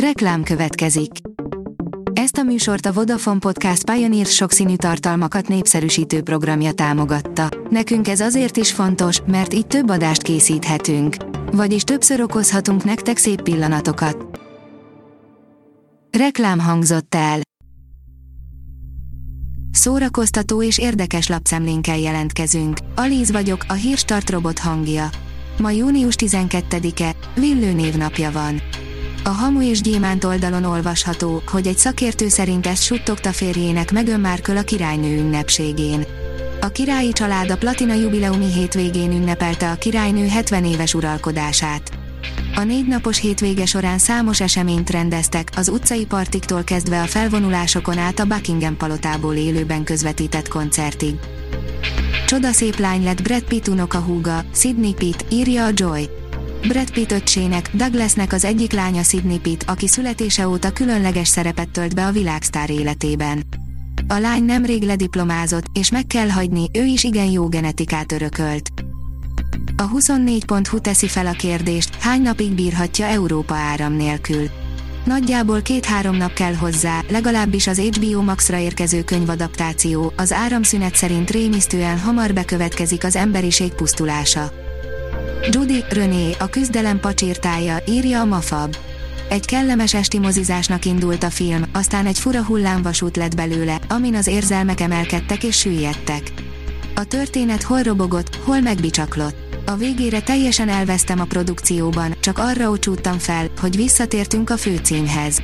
Reklám következik. Ezt a műsort a Vodafone Podcast Pioneer sokszínű tartalmakat népszerűsítő programja támogatta. Nekünk ez azért is fontos, mert így több adást készíthetünk. Vagyis többször okozhatunk nektek szép pillanatokat. Reklám hangzott el. Szórakoztató és érdekes lapszemlénkkel jelentkezünk. Alíz vagyok, a hírstart robot hangja. Ma június 12-e, Villő névnapja van. A Hamu és Gyémánt oldalon olvasható, hogy egy szakértő szerint ezt suttogta férjének Meghan Markle a királynő ünnepségén. A királyi család a platina jubileumi hétvégén ünnepelte a királynő 70 éves uralkodását. A négy napos hétvége során számos eseményt rendeztek, az utcai partiktól kezdve a felvonulásokon át a Buckingham palotából élőben közvetített koncertig. Csoda szép lány lett Brad Pitt unoka húga, Sidney Pitt, írja a Joy. Brad Pitt öccsének, Douglasnek az egyik lánya Sidney Pitt, aki születése óta különleges szerepet tölt be a világsztár életében. A lány nemrég lediplomázott, és meg kell hagyni, ő is igen jó genetikát örökölt. A 24.hu teszi fel a kérdést, hány napig bírhatja Európa áram nélkül. Nagyjából két-három nap kell hozzá, legalábbis az HBO Max-ra érkező könyvadaptáció, az áramszünet szerint rémisztően hamar bekövetkezik az emberiség pusztulása. Judy, René, a küzdelem pacsírtája, írja a Mafab. Egy kellemes esti mozizásnak indult a film, aztán egy fura hullámvasút lett belőle, amin az érzelmek emelkedtek és süllyedtek. A történet hol robogott, hol megbicsaklott. A végére teljesen elvesztem a produkcióban, csak arra ocsúttam fel, hogy visszatértünk a főcímhez.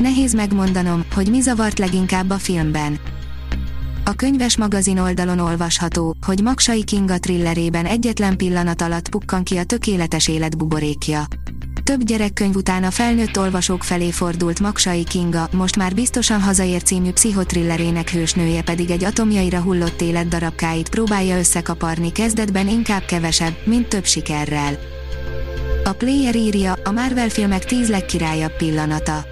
Nehéz megmondanom, hogy mi zavart leginkább a filmben. A könyves magazin oldalon olvasható, hogy Maksai Kinga thrillerében egyetlen pillanat alatt pukkan ki a tökéletes élet buborékja. Több gyerekkönyv után a felnőtt olvasók felé fordult Maksai Kinga, most már biztosan hazaér című pszichotrillerének hősnője pedig egy atomjaira hullott élet darabkáit próbálja összekaparni kezdetben inkább kevesebb, mint több sikerrel. A Player írja, a Marvel filmek 10 legkirályabb pillanata.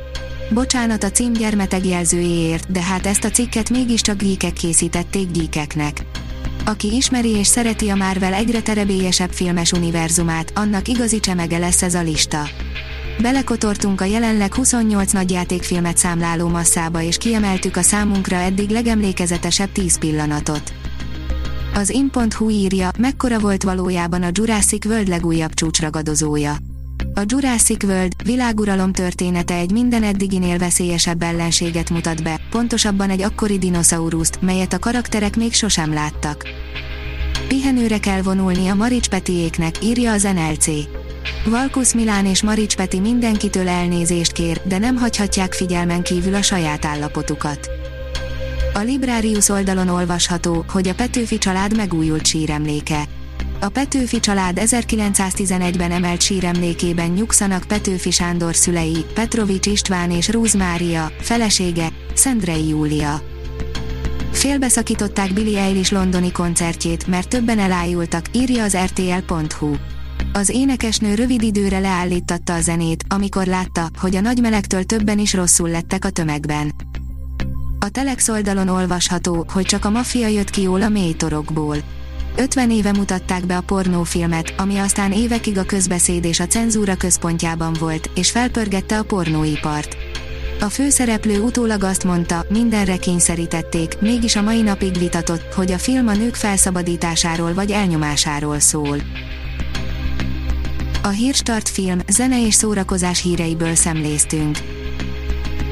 Bocsánat a cím gyermeteg jelzőjéért, de hát ezt a cikket mégiscsak geekek készítették geekeknek. Aki ismeri és szereti a Marvel egyre terebélyesebb filmes univerzumát, annak igazi csemege lesz ez a lista. Belekotortunk a jelenleg 28 nagy játékfilmet számláló masszába és kiemeltük a számunkra eddig legemlékezetesebb 10 pillanatot. Az in.hu írja, mekkora volt valójában a Jurassic World legújabb csúcsragadozója. A Jurassic World világuralom története egy minden eddiginél veszélyesebb ellenséget mutat be, pontosabban egy akkori dinoszauruszt, melyet a karakterek még sosem láttak. Pihenőre kell vonulni a Marics Petiéknek, írja az NLC. Valkusz Milán és Marics Peti mindenkitől elnézést kér, de nem hagyhatják figyelmen kívül a saját állapotukat. A Librarius oldalon olvasható, hogy a Petőfi család megújult síremléke. A Petőfi család 1911-ben emelt síremlékében nyugszanak Petőfi Sándor szülei, Petrovics István és Rúz Mária, felesége, Szendrei Júlia. Félbeszakították Billy Eilish londoni koncertjét, mert többen elájultak, írja az rtl.hu. Az énekesnő rövid időre leállítatta a zenét, amikor látta, hogy a nagy melegtől többen is rosszul lettek a tömegben. A Telex oldalon olvasható, hogy csak a maffia jött ki jól a mély torokból. 50 éve mutatták be a pornófilmet, ami aztán évekig a közbeszéd és a cenzúra központjában volt, és felpörgette a pornóipart. A főszereplő utólag azt mondta, mindenre kényszerítették, mégis a mai napig vitatott, hogy a film a nők felszabadításáról vagy elnyomásáról szól. A Hírstart film, zene és szórakozás híreiből szemléztünk.